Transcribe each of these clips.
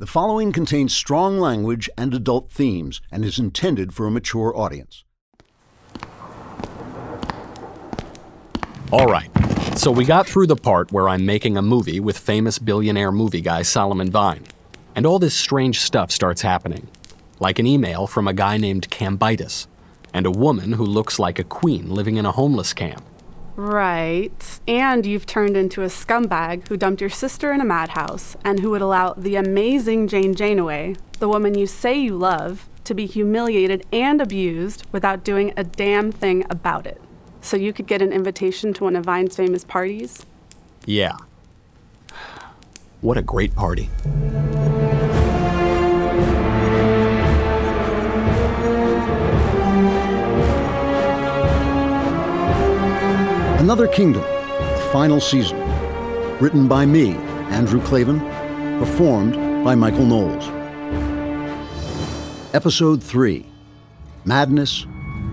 The following contains strong language and adult themes and is intended for a mature audience. All right, so we got through the part where I'm making a movie with famous billionaire movie guy Solomon Vine, and all this strange stuff starts happening. Like an email from a guy named Cambitus, and a woman who looks like a queen living in a homeless camp. Right. And you've turned into a scumbag who dumped your sister in a madhouse and who would allow the amazing Jane Janeway, the woman you say you love, to be humiliated and abused without doing a damn thing about it. So you could get an invitation to one of Vine's famous parties? Yeah. What a great party. Another Kingdom, the final season. Written by me, Andrew Klavan, performed by Michael Knowles. Episode 3 Madness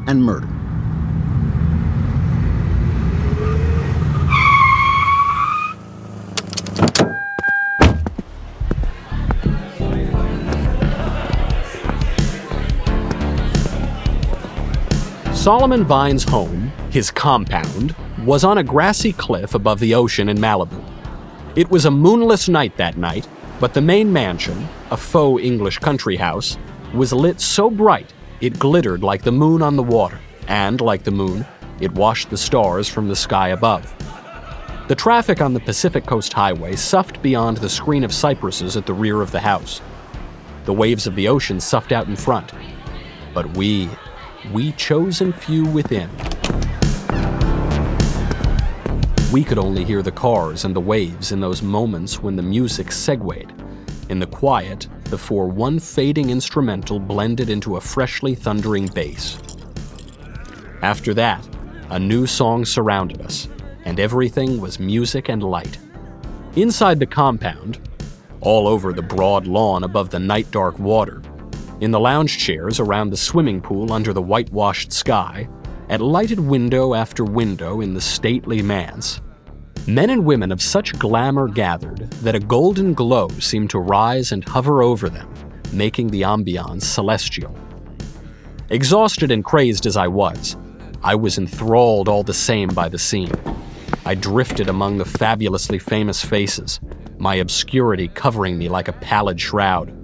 and Murder. Solomon Vine's home, his compound, was on a grassy cliff above the ocean in Malibu. It was a moonless night that night, but the main mansion, a faux English country house, was lit so bright it glittered like the moon on the water, and like the moon, it washed the stars from the sky above. The traffic on the Pacific Coast Highway soughed beyond the screen of cypresses at the rear of the house. The waves of the ocean soughed out in front. But we, we chosen few within, we could only hear the cars and the waves in those moments when the music segued. In the quiet, before one fading instrumental blended into a freshly thundering bass. After that, a new song surrounded us, and everything was music and light. Inside the compound, all over the broad lawn above the night dark water, in the lounge chairs around the swimming pool under the whitewashed sky, at lighted window after window in the stately manse, Men and women of such glamour gathered that a golden glow seemed to rise and hover over them, making the ambiance celestial. Exhausted and crazed as I was, I was enthralled all the same by the scene. I drifted among the fabulously famous faces, my obscurity covering me like a pallid shroud.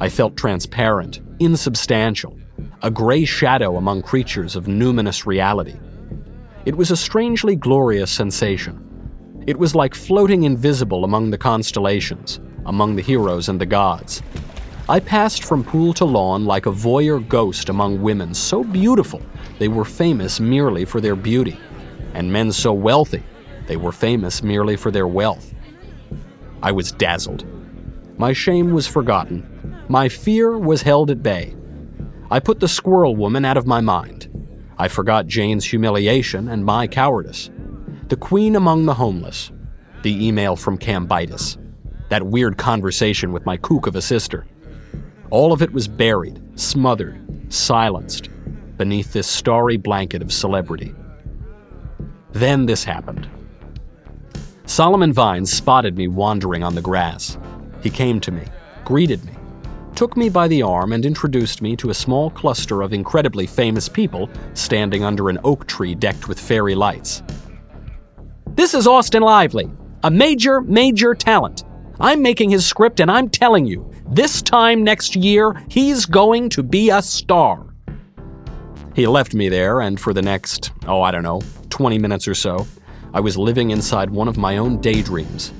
I felt transparent, insubstantial, a gray shadow among creatures of numinous reality. It was a strangely glorious sensation. It was like floating invisible among the constellations, among the heroes and the gods. I passed from pool to lawn like a voyeur ghost among women so beautiful they were famous merely for their beauty, and men so wealthy they were famous merely for their wealth. I was dazzled. My shame was forgotten. My fear was held at bay. I put the squirrel woman out of my mind. I forgot Jane's humiliation and my cowardice. The Queen Among the Homeless, the email from Cambitus, that weird conversation with my kook of a sister. All of it was buried, smothered, silenced beneath this starry blanket of celebrity. Then this happened. Solomon Vines spotted me wandering on the grass. He came to me, greeted me, took me by the arm, and introduced me to a small cluster of incredibly famous people standing under an oak tree decked with fairy lights. This is Austin Lively, a major, major talent. I'm making his script, and I'm telling you, this time next year, he's going to be a star. He left me there, and for the next, oh, I don't know, 20 minutes or so, I was living inside one of my own daydreams.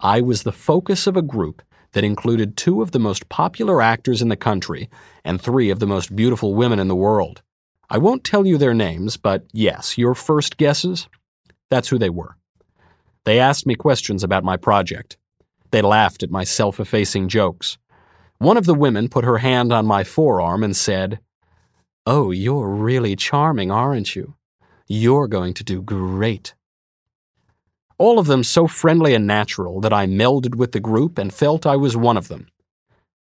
I was the focus of a group that included two of the most popular actors in the country and three of the most beautiful women in the world. I won't tell you their names, but yes, your first guesses? That's who they were. They asked me questions about my project. They laughed at my self effacing jokes. One of the women put her hand on my forearm and said, Oh, you're really charming, aren't you? You're going to do great. All of them so friendly and natural that I melded with the group and felt I was one of them.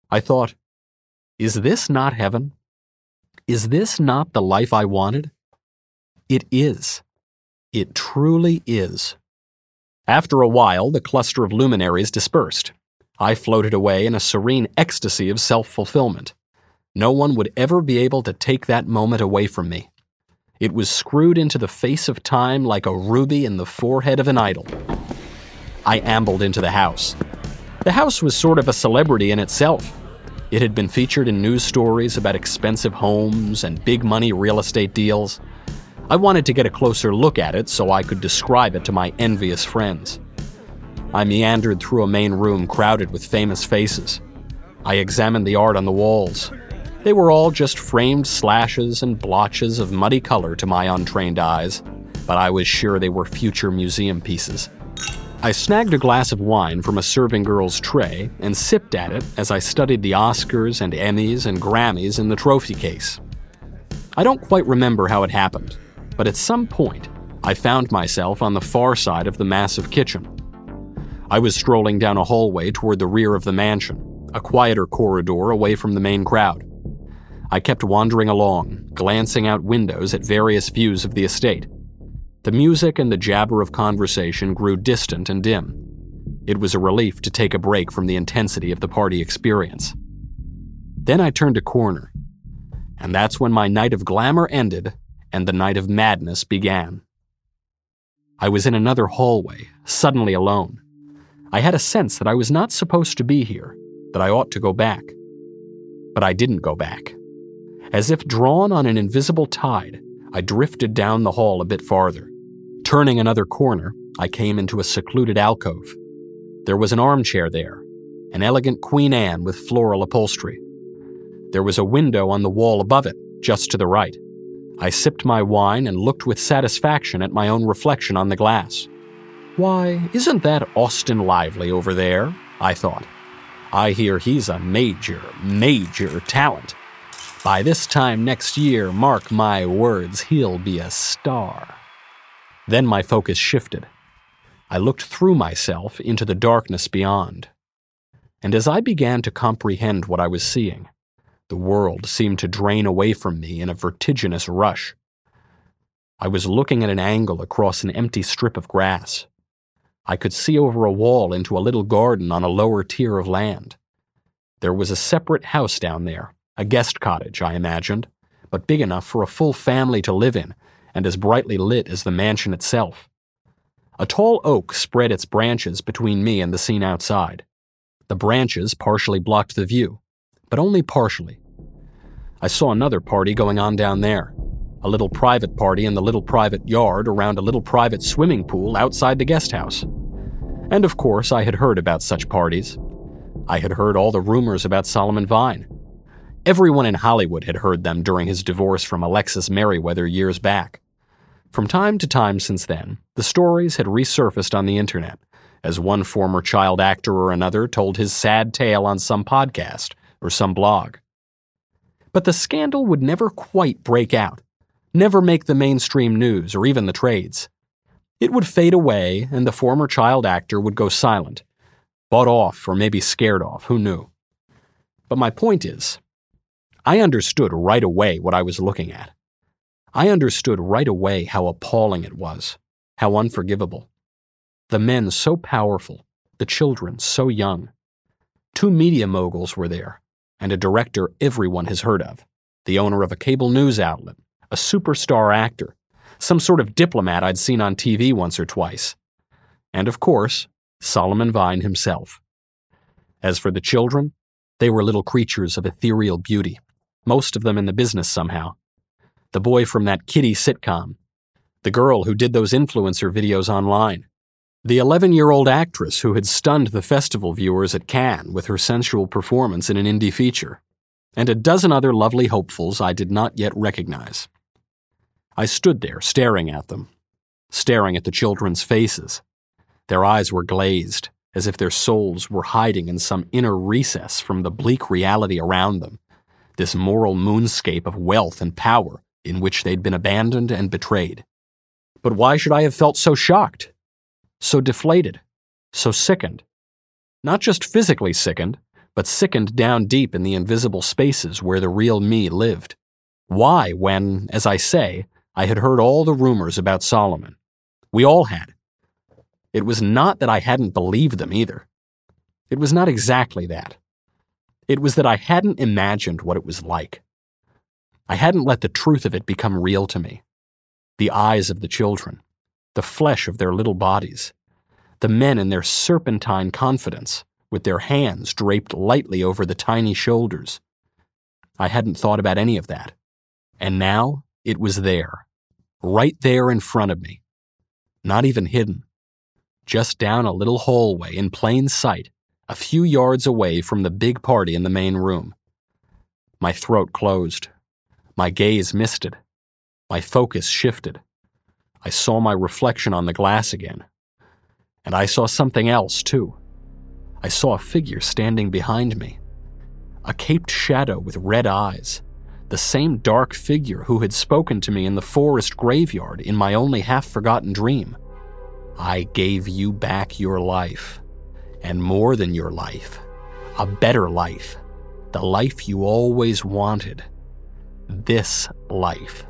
I thought, is this not heaven? Is this not the life I wanted? It is. It truly is. After a while, the cluster of luminaries dispersed. I floated away in a serene ecstasy of self fulfillment. No one would ever be able to take that moment away from me. It was screwed into the face of time like a ruby in the forehead of an idol. I ambled into the house. The house was sort of a celebrity in itself. It had been featured in news stories about expensive homes and big money real estate deals. I wanted to get a closer look at it so I could describe it to my envious friends. I meandered through a main room crowded with famous faces. I examined the art on the walls. They were all just framed slashes and blotches of muddy color to my untrained eyes, but I was sure they were future museum pieces. I snagged a glass of wine from a serving girl's tray and sipped at it as I studied the Oscars and Emmys and Grammys in the trophy case. I don't quite remember how it happened, but at some point, I found myself on the far side of the massive kitchen. I was strolling down a hallway toward the rear of the mansion, a quieter corridor away from the main crowd. I kept wandering along, glancing out windows at various views of the estate. The music and the jabber of conversation grew distant and dim. It was a relief to take a break from the intensity of the party experience. Then I turned a corner, and that's when my night of glamour ended and the night of madness began. I was in another hallway, suddenly alone. I had a sense that I was not supposed to be here, that I ought to go back. But I didn't go back. As if drawn on an invisible tide, I drifted down the hall a bit farther. Turning another corner, I came into a secluded alcove. There was an armchair there, an elegant Queen Anne with floral upholstery. There was a window on the wall above it, just to the right. I sipped my wine and looked with satisfaction at my own reflection on the glass. Why, isn't that Austin Lively over there? I thought. I hear he's a major, major talent. By this time next year, mark my words, he'll be a star. Then my focus shifted. I looked through myself into the darkness beyond. And as I began to comprehend what I was seeing, the world seemed to drain away from me in a vertiginous rush. I was looking at an angle across an empty strip of grass. I could see over a wall into a little garden on a lower tier of land. There was a separate house down there, a guest cottage, I imagined, but big enough for a full family to live in and as brightly lit as the mansion itself. A tall oak spread its branches between me and the scene outside. The branches partially blocked the view, but only partially. I saw another party going on down there, a little private party in the little private yard around a little private swimming pool outside the guest house. And of course, I had heard about such parties. I had heard all the rumors about Solomon Vine. Everyone in Hollywood had heard them during his divorce from Alexis Merriweather years back. From time to time since then, the stories had resurfaced on the internet, as one former child actor or another told his sad tale on some podcast or some blog. But the scandal would never quite break out, never make the mainstream news or even the trades. It would fade away, and the former child actor would go silent, bought off or maybe scared off, who knew. But my point is, I understood right away what I was looking at. I understood right away how appalling it was, how unforgivable. The men so powerful, the children so young. Two media moguls were there, and a director everyone has heard of, the owner of a cable news outlet, a superstar actor, some sort of diplomat I'd seen on TV once or twice. And of course, Solomon Vine himself. As for the children, they were little creatures of ethereal beauty most of them in the business somehow. The boy from that kiddie sitcom, the girl who did those influencer videos online, the 11 year old actress who had stunned the festival viewers at Cannes with her sensual performance in an indie feature, and a dozen other lovely hopefuls I did not yet recognize. I stood there staring at them, staring at the children's faces. Their eyes were glazed, as if their souls were hiding in some inner recess from the bleak reality around them this moral moonscape of wealth and power in which they'd been abandoned and betrayed. But why should I have felt so shocked, so deflated, so sickened? Not just physically sickened, but sickened down deep in the invisible spaces where the real me lived. Why, when, as I say, I had heard all the rumors about Solomon? We all had. It was not that I hadn't believed them either. It was not exactly that. It was that I hadn't imagined what it was like. I hadn't let the truth of it become real to me. The eyes of the children, the flesh of their little bodies, the men in their serpentine confidence, with their hands draped lightly over the tiny shoulders. I hadn't thought about any of that. And now it was there, right there in front of me. Not even hidden. Just down a little hallway in plain sight, a few yards away from the big party in the main room. My throat closed. My gaze misted. My focus shifted. I saw my reflection on the glass again. And I saw something else, too. I saw a figure standing behind me. A caped shadow with red eyes. The same dark figure who had spoken to me in the forest graveyard in my only half forgotten dream. I gave you back your life. And more than your life. A better life. The life you always wanted. This life.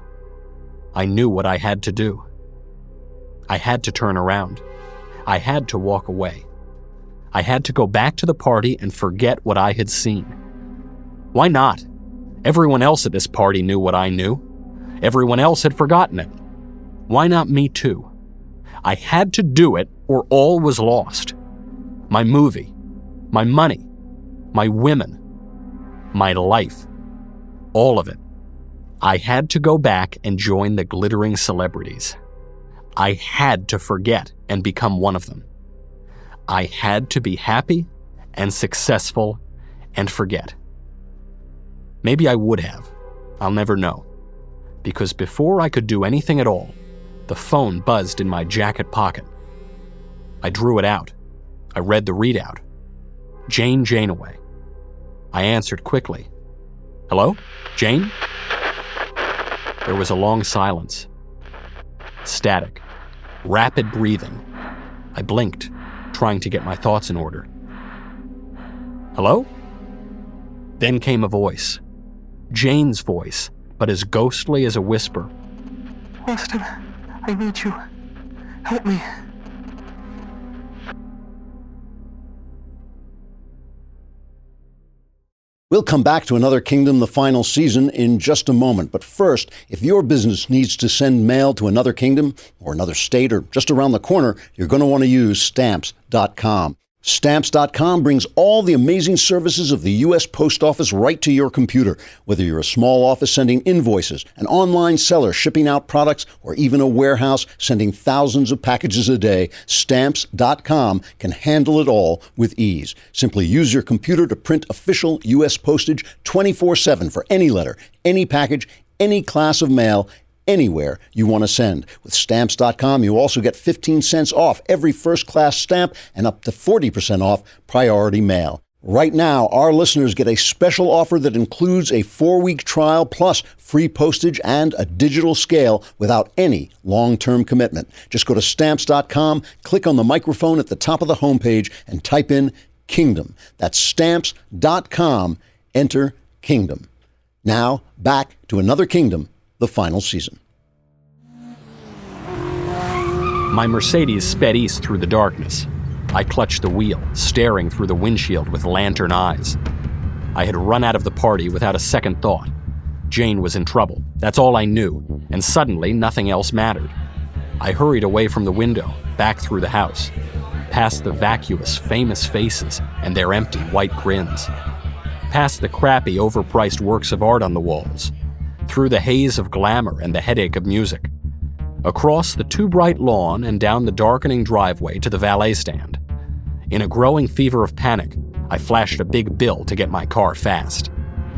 I knew what I had to do. I had to turn around. I had to walk away. I had to go back to the party and forget what I had seen. Why not? Everyone else at this party knew what I knew. Everyone else had forgotten it. Why not me too? I had to do it or all was lost. My movie, my money, my women, my life, all of it. I had to go back and join the glittering celebrities. I had to forget and become one of them. I had to be happy and successful and forget. Maybe I would have. I'll never know. Because before I could do anything at all, the phone buzzed in my jacket pocket. I drew it out. I read the readout Jane Janeway. I answered quickly. Hello? Jane? There was a long silence. Static. Rapid breathing. I blinked, trying to get my thoughts in order. Hello? Then came a voice. Jane's voice, but as ghostly as a whisper. Austin, I need you. Help me. We'll come back to Another Kingdom, the final season, in just a moment. But first, if your business needs to send mail to another kingdom or another state or just around the corner, you're going to want to use stamps.com. Stamps.com brings all the amazing services of the U.S. Post Office right to your computer. Whether you're a small office sending invoices, an online seller shipping out products, or even a warehouse sending thousands of packages a day, Stamps.com can handle it all with ease. Simply use your computer to print official U.S. postage 24 7 for any letter, any package, any class of mail anywhere you want to send. With stamps.com, you also get 15 cents off every first class stamp and up to 40% off priority mail. Right now, our listeners get a special offer that includes a four week trial plus free postage and a digital scale without any long term commitment. Just go to stamps.com, click on the microphone at the top of the homepage, and type in Kingdom. That's stamps.com, enter Kingdom. Now, back to another kingdom the final season. My Mercedes sped east through the darkness. I clutched the wheel, staring through the windshield with lantern eyes. I had run out of the party without a second thought. Jane was in trouble. That's all I knew, and suddenly nothing else mattered. I hurried away from the window, back through the house, past the vacuous, famous faces and their empty white grins, past the crappy, overpriced works of art on the walls, through the haze of glamour and the headache of music, across the too bright lawn and down the darkening driveway to the valet stand. In a growing fever of panic, I flashed a big bill to get my car fast.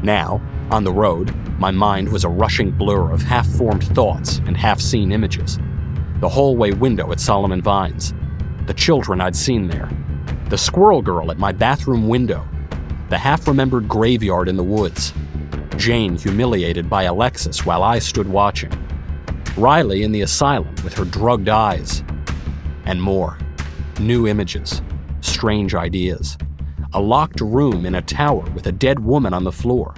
Now, on the road, my mind was a rushing blur of half formed thoughts and half seen images. The hallway window at Solomon Vine's, the children I'd seen there, the squirrel girl at my bathroom window, the half remembered graveyard in the woods, Jane humiliated by Alexis while I stood watching, Riley in the asylum with her drugged eyes, and more. New images, strange ideas. A locked room in a tower with a dead woman on the floor.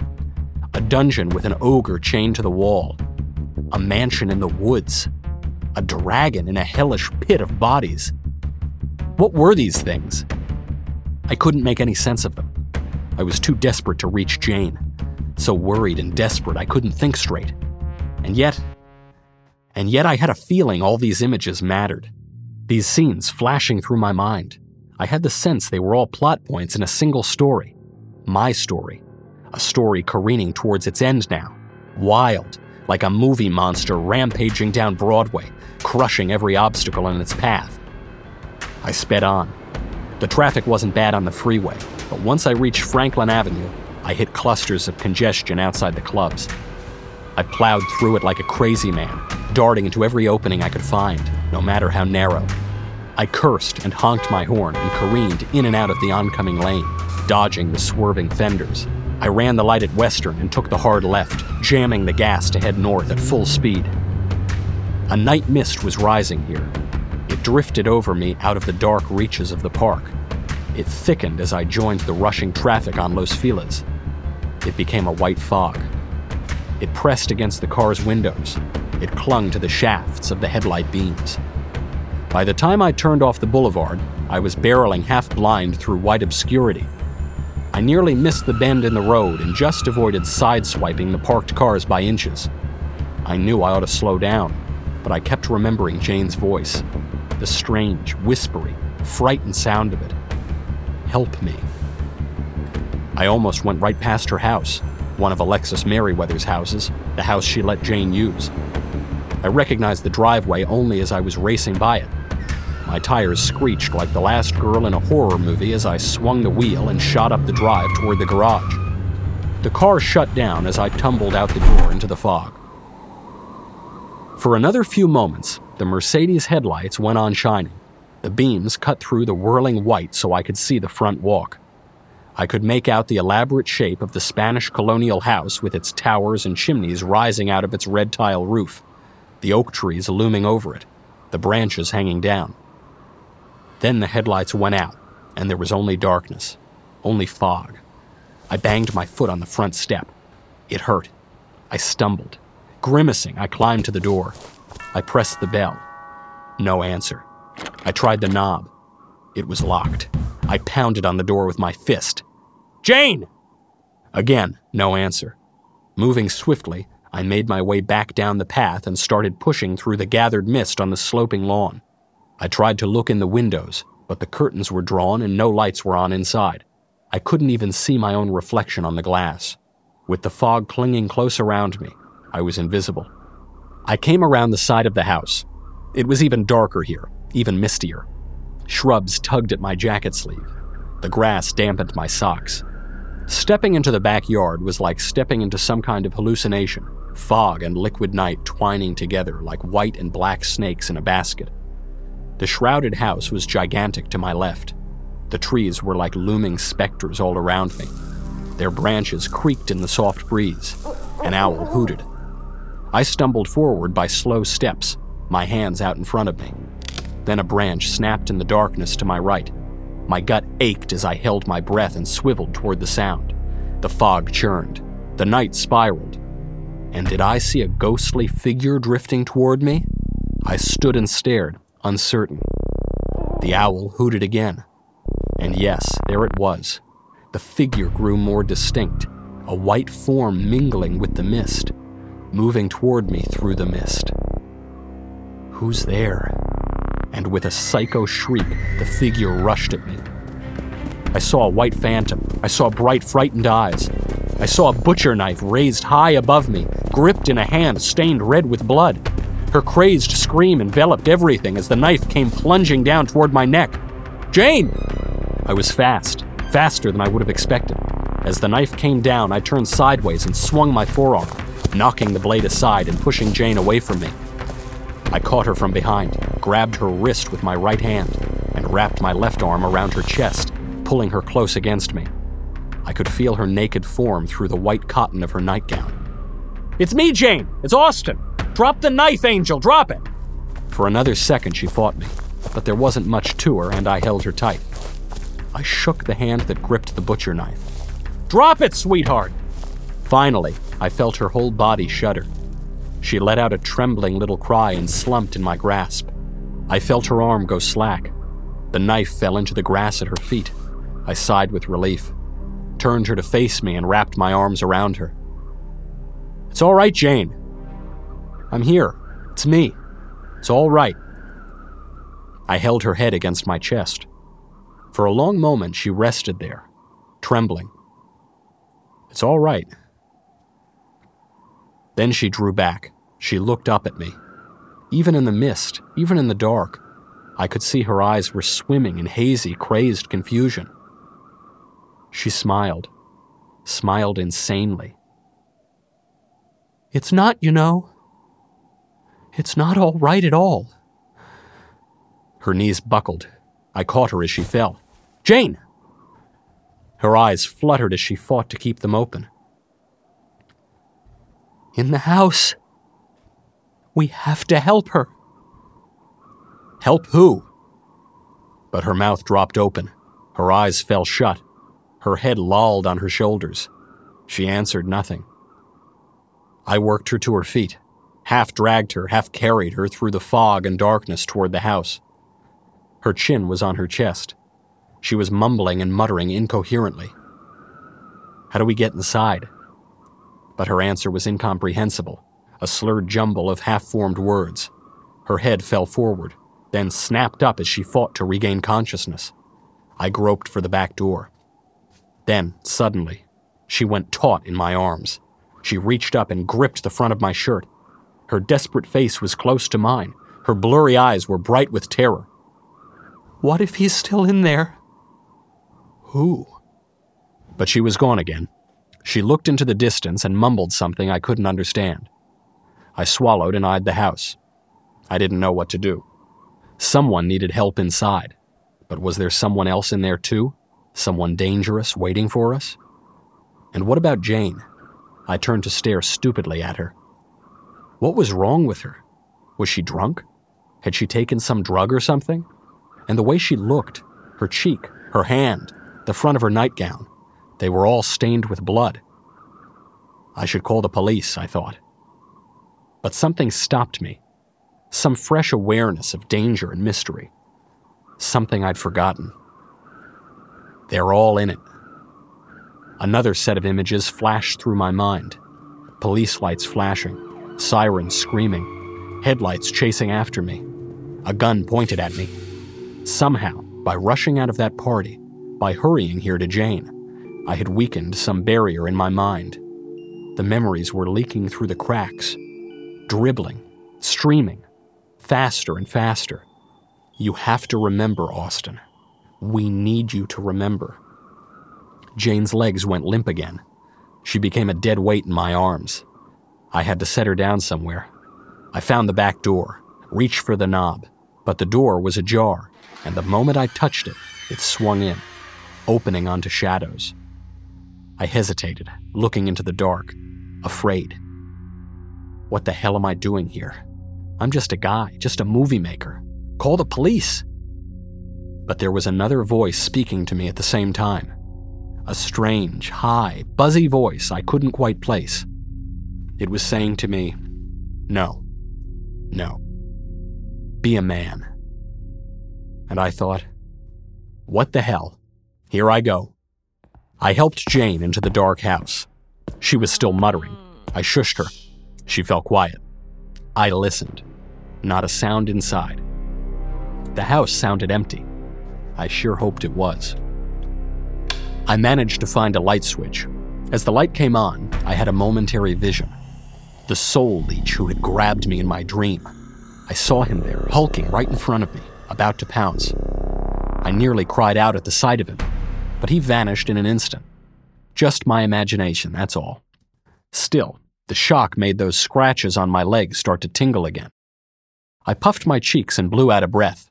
A dungeon with an ogre chained to the wall. A mansion in the woods. A dragon in a hellish pit of bodies. What were these things? I couldn't make any sense of them. I was too desperate to reach Jane. So worried and desperate, I couldn't think straight. And yet, and yet I had a feeling all these images mattered. These scenes flashing through my mind. I had the sense they were all plot points in a single story. My story. A story careening towards its end now. Wild, like a movie monster rampaging down Broadway, crushing every obstacle in its path. I sped on. The traffic wasn't bad on the freeway, but once I reached Franklin Avenue, I hit clusters of congestion outside the clubs. I plowed through it like a crazy man, darting into every opening I could find, no matter how narrow. I cursed and honked my horn and careened in and out of the oncoming lane, dodging the swerving fenders. I ran the light at Western and took the hard left, jamming the gas to head north at full speed. A night mist was rising here. It drifted over me out of the dark reaches of the park. It thickened as I joined the rushing traffic on Los Feliz. It became a white fog. It pressed against the car's windows. It clung to the shafts of the headlight beams. By the time I turned off the boulevard, I was barreling half blind through white obscurity. I nearly missed the bend in the road and just avoided sideswiping the parked cars by inches. I knew I ought to slow down, but I kept remembering Jane's voice the strange, whispery, frightened sound of it. Help me. I almost went right past her house, one of Alexis Merriweather's houses, the house she let Jane use. I recognized the driveway only as I was racing by it. My tires screeched like the last girl in a horror movie as I swung the wheel and shot up the drive toward the garage. The car shut down as I tumbled out the door into the fog. For another few moments, the Mercedes headlights went on shining. The beams cut through the whirling white so I could see the front walk. I could make out the elaborate shape of the Spanish colonial house with its towers and chimneys rising out of its red tile roof, the oak trees looming over it, the branches hanging down. Then the headlights went out, and there was only darkness, only fog. I banged my foot on the front step. It hurt. I stumbled. Grimacing, I climbed to the door. I pressed the bell. No answer. I tried the knob. It was locked. I pounded on the door with my fist. Jane! Again, no answer. Moving swiftly, I made my way back down the path and started pushing through the gathered mist on the sloping lawn. I tried to look in the windows, but the curtains were drawn and no lights were on inside. I couldn't even see my own reflection on the glass. With the fog clinging close around me, I was invisible. I came around the side of the house. It was even darker here, even mistier. Shrubs tugged at my jacket sleeve. The grass dampened my socks. Stepping into the backyard was like stepping into some kind of hallucination fog and liquid night twining together like white and black snakes in a basket. The shrouded house was gigantic to my left. The trees were like looming specters all around me. Their branches creaked in the soft breeze. An owl hooted. I stumbled forward by slow steps, my hands out in front of me. Then a branch snapped in the darkness to my right. My gut ached as I held my breath and swiveled toward the sound. The fog churned. The night spiraled. And did I see a ghostly figure drifting toward me? I stood and stared, uncertain. The owl hooted again. And yes, there it was. The figure grew more distinct, a white form mingling with the mist, moving toward me through the mist. Who's there? And with a psycho shriek, the figure rushed at me. I saw a white phantom. I saw bright, frightened eyes. I saw a butcher knife raised high above me, gripped in a hand stained red with blood. Her crazed scream enveloped everything as the knife came plunging down toward my neck. Jane! I was fast, faster than I would have expected. As the knife came down, I turned sideways and swung my forearm, knocking the blade aside and pushing Jane away from me. I caught her from behind, grabbed her wrist with my right hand, and wrapped my left arm around her chest, pulling her close against me. I could feel her naked form through the white cotton of her nightgown. It's me, Jane! It's Austin! Drop the knife, Angel! Drop it! For another second, she fought me, but there wasn't much to her, and I held her tight. I shook the hand that gripped the butcher knife. Drop it, sweetheart! Finally, I felt her whole body shudder. She let out a trembling little cry and slumped in my grasp. I felt her arm go slack. The knife fell into the grass at her feet. I sighed with relief, turned her to face me, and wrapped my arms around her. It's all right, Jane. I'm here. It's me. It's all right. I held her head against my chest. For a long moment, she rested there, trembling. It's all right. Then she drew back. She looked up at me. Even in the mist, even in the dark, I could see her eyes were swimming in hazy, crazed confusion. She smiled, smiled insanely. It's not, you know. It's not all right at all. Her knees buckled. I caught her as she fell. Jane! Her eyes fluttered as she fought to keep them open. In the house. We have to help her. Help who? But her mouth dropped open. Her eyes fell shut. Her head lolled on her shoulders. She answered nothing. I worked her to her feet, half dragged her, half carried her through the fog and darkness toward the house. Her chin was on her chest. She was mumbling and muttering incoherently. How do we get inside? But her answer was incomprehensible, a slurred jumble of half formed words. Her head fell forward, then snapped up as she fought to regain consciousness. I groped for the back door. Then, suddenly, she went taut in my arms. She reached up and gripped the front of my shirt. Her desperate face was close to mine. Her blurry eyes were bright with terror. What if he's still in there? Who? But she was gone again. She looked into the distance and mumbled something I couldn't understand. I swallowed and eyed the house. I didn't know what to do. Someone needed help inside, but was there someone else in there too? Someone dangerous waiting for us? And what about Jane? I turned to stare stupidly at her. What was wrong with her? Was she drunk? Had she taken some drug or something? And the way she looked, her cheek, her hand, the front of her nightgown, they were all stained with blood. I should call the police, I thought. But something stopped me. Some fresh awareness of danger and mystery. Something I'd forgotten. They're all in it. Another set of images flashed through my mind police lights flashing, sirens screaming, headlights chasing after me, a gun pointed at me. Somehow, by rushing out of that party, by hurrying here to Jane, I had weakened some barrier in my mind. The memories were leaking through the cracks, dribbling, streaming, faster and faster. You have to remember, Austin. We need you to remember. Jane's legs went limp again. She became a dead weight in my arms. I had to set her down somewhere. I found the back door, reached for the knob, but the door was ajar, and the moment I touched it, it swung in, opening onto shadows. I hesitated, looking into the dark, afraid. What the hell am I doing here? I'm just a guy, just a movie maker. Call the police. But there was another voice speaking to me at the same time. A strange, high, buzzy voice I couldn't quite place. It was saying to me, No, no, be a man. And I thought, What the hell? Here I go. I helped Jane into the dark house. She was still muttering. I shushed her. She fell quiet. I listened. Not a sound inside. The house sounded empty. I sure hoped it was. I managed to find a light switch. As the light came on, I had a momentary vision. The soul leech who had grabbed me in my dream. I saw him there, hulking right in front of me, about to pounce. I nearly cried out at the sight of him, but he vanished in an instant. Just my imagination, that's all. Still, the shock made those scratches on my legs start to tingle again. I puffed my cheeks and blew out a breath.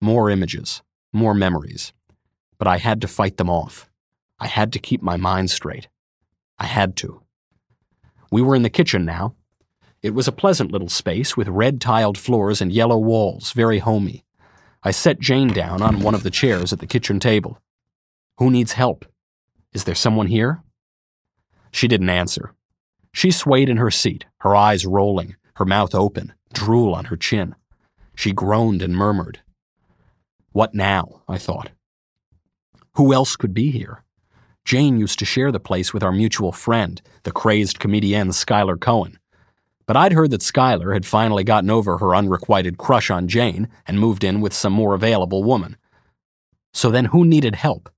More images, more memories. But I had to fight them off. I had to keep my mind straight. I had to. We were in the kitchen now. It was a pleasant little space with red tiled floors and yellow walls, very homey. I set Jane down on one of the chairs at the kitchen table. Who needs help? Is there someone here? She didn't answer. She swayed in her seat, her eyes rolling, her mouth open, drool on her chin. She groaned and murmured. What now? I thought. Who else could be here? Jane used to share the place with our mutual friend, the crazed comedienne Skylar Cohen. But I'd heard that Skylar had finally gotten over her unrequited crush on Jane and moved in with some more available woman. So then who needed help?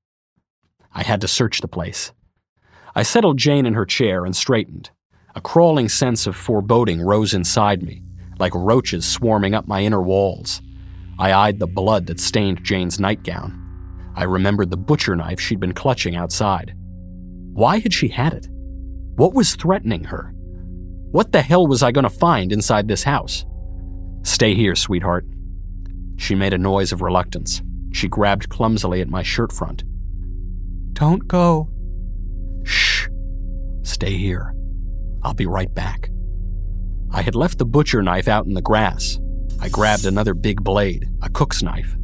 I had to search the place. I settled Jane in her chair and straightened. A crawling sense of foreboding rose inside me, like roaches swarming up my inner walls. I eyed the blood that stained Jane's nightgown. I remembered the butcher knife she'd been clutching outside. Why had she had it? What was threatening her? What the hell was I going to find inside this house? Stay here, sweetheart. She made a noise of reluctance. She grabbed clumsily at my shirt front. Don't go. Shh. Stay here. I'll be right back. I had left the butcher knife out in the grass. I grabbed another big blade, a cook's knife,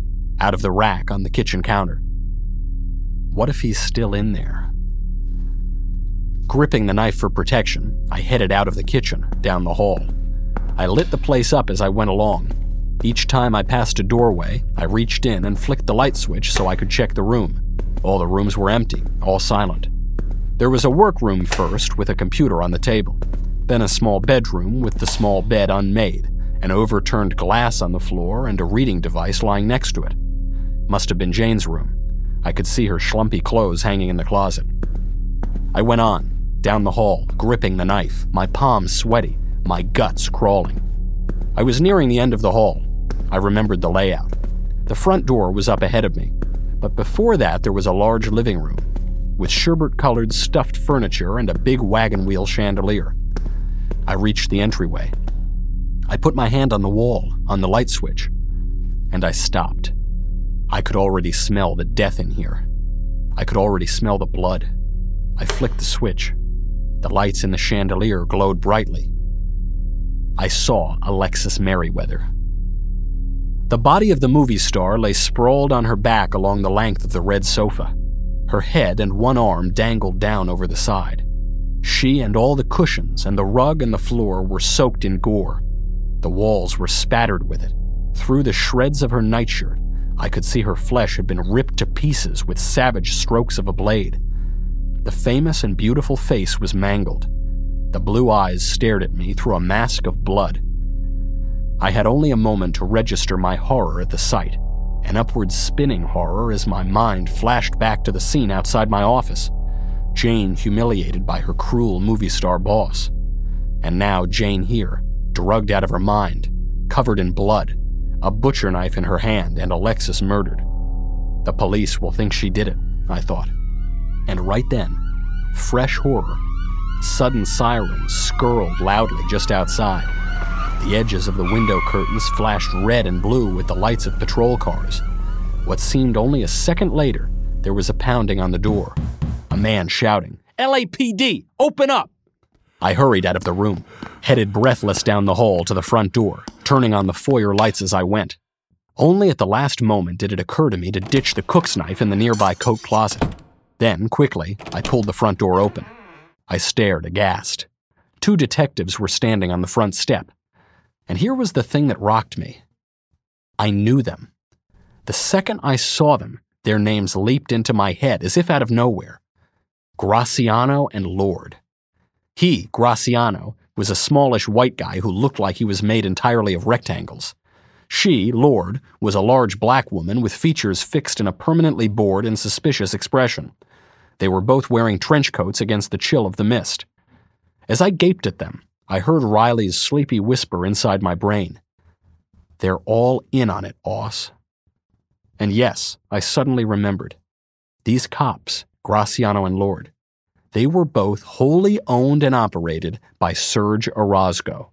out of the rack on the kitchen counter. What if he's still in there? Gripping the knife for protection, I headed out of the kitchen, down the hall. I lit the place up as I went along. Each time I passed a doorway, I reached in and flicked the light switch so I could check the room. All the rooms were empty, all silent. There was a workroom first, with a computer on the table, then a small bedroom with the small bed unmade, an overturned glass on the floor, and a reading device lying next to it. Must have been Jane's room. I could see her schlumpy clothes hanging in the closet. I went on, down the hall, gripping the knife, my palms sweaty, my guts crawling. I was nearing the end of the hall. I remembered the layout. The front door was up ahead of me, but before that there was a large living room with sherbet colored stuffed furniture and a big wagon wheel chandelier. I reached the entryway. I put my hand on the wall, on the light switch, and I stopped. I could already smell the death in here. I could already smell the blood. I flicked the switch. The lights in the chandelier glowed brightly. I saw Alexis Merriweather. The body of the movie star lay sprawled on her back along the length of the red sofa. Her head and one arm dangled down over the side. She and all the cushions and the rug and the floor were soaked in gore. The walls were spattered with it. Through the shreds of her nightshirt, I could see her flesh had been ripped to pieces with savage strokes of a blade. The famous and beautiful face was mangled. The blue eyes stared at me through a mask of blood. I had only a moment to register my horror at the sight, an upward spinning horror as my mind flashed back to the scene outside my office. Jane humiliated by her cruel movie star boss. And now Jane here, drugged out of her mind, covered in blood, a butcher knife in her hand, and Alexis murdered. The police will think she did it, I thought. And right then, fresh horror, sudden sirens skirled loudly just outside. The edges of the window curtains flashed red and blue with the lights of patrol cars. What seemed only a second later, there was a pounding on the door. A man shouting, LAPD, open up! I hurried out of the room, headed breathless down the hall to the front door, turning on the foyer lights as I went. Only at the last moment did it occur to me to ditch the cook's knife in the nearby coat closet. Then, quickly, I pulled the front door open. I stared aghast. Two detectives were standing on the front step. And here was the thing that rocked me I knew them. The second I saw them, their names leaped into my head as if out of nowhere Graciano and Lord. He, Graciano, was a smallish white guy who looked like he was made entirely of rectangles. She, Lord, was a large black woman with features fixed in a permanently bored and suspicious expression. They were both wearing trench coats against the chill of the mist. As I gaped at them, I heard Riley's sleepy whisper inside my brain. They're all in on it, Oss. And yes, I suddenly remembered. These cops, Graciano and Lord, they were both wholly owned and operated by Serge Orozco.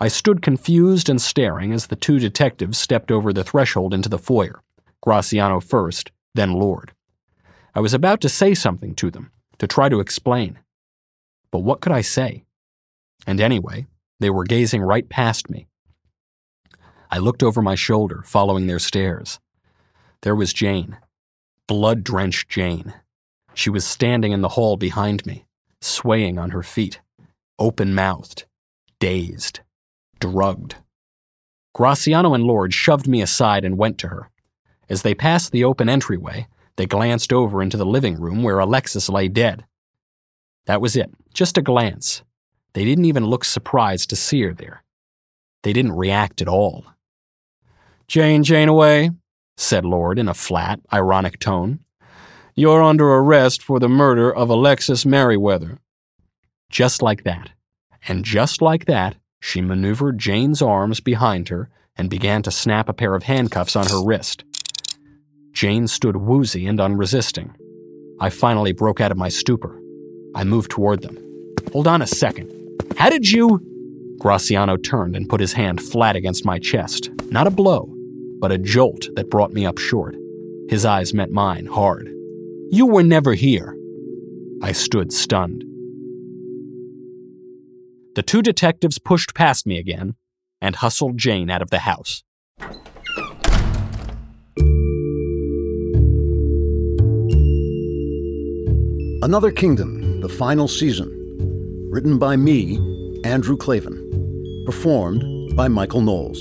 I stood confused and staring as the two detectives stepped over the threshold into the foyer, Graciano first, then Lord. I was about to say something to them, to try to explain. But what could I say? And anyway, they were gazing right past me. I looked over my shoulder, following their stares. There was Jane, blood drenched Jane, she was standing in the hall behind me, swaying on her feet, open mouthed, dazed, drugged. Graciano and Lord shoved me aside and went to her. As they passed the open entryway, They glanced over into the living room where Alexis lay dead. That was it, just a glance. They didn't even look surprised to see her there. They didn't react at all. Jane Janeway, said Lord in a flat, ironic tone. You're under arrest for the murder of Alexis Merriweather. Just like that. And just like that, she maneuvered Jane's arms behind her and began to snap a pair of handcuffs on her wrist. Jane stood woozy and unresisting. I finally broke out of my stupor. I moved toward them. Hold on a second. How did you? Graciano turned and put his hand flat against my chest. Not a blow, but a jolt that brought me up short. His eyes met mine hard. You were never here. I stood stunned. The two detectives pushed past me again and hustled Jane out of the house. Another Kingdom, the final season. Written by me, Andrew Klavan. Performed by Michael Knowles.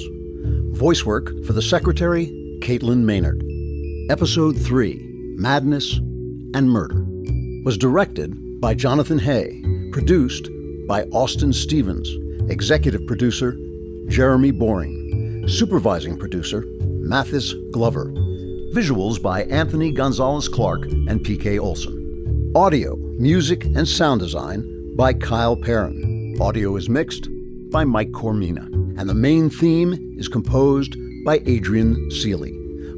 Voice work for the Secretary, Caitlin Maynard. Episode 3 Madness and Murder. Was directed by Jonathan Hay. Produced by Austin Stevens. Executive producer Jeremy Boring. Supervising producer Mathis Glover. Visuals by Anthony Gonzalez Clark and PK Olson. Audio, music, and sound design by Kyle Perrin. Audio is mixed by Mike Coromina. And the main theme is composed by Adrian Seeley.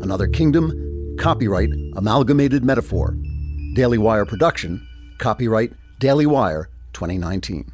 Another Kingdom, copyright Amalgamated Metaphor. Daily Wire production, copyright Daily Wire 2019.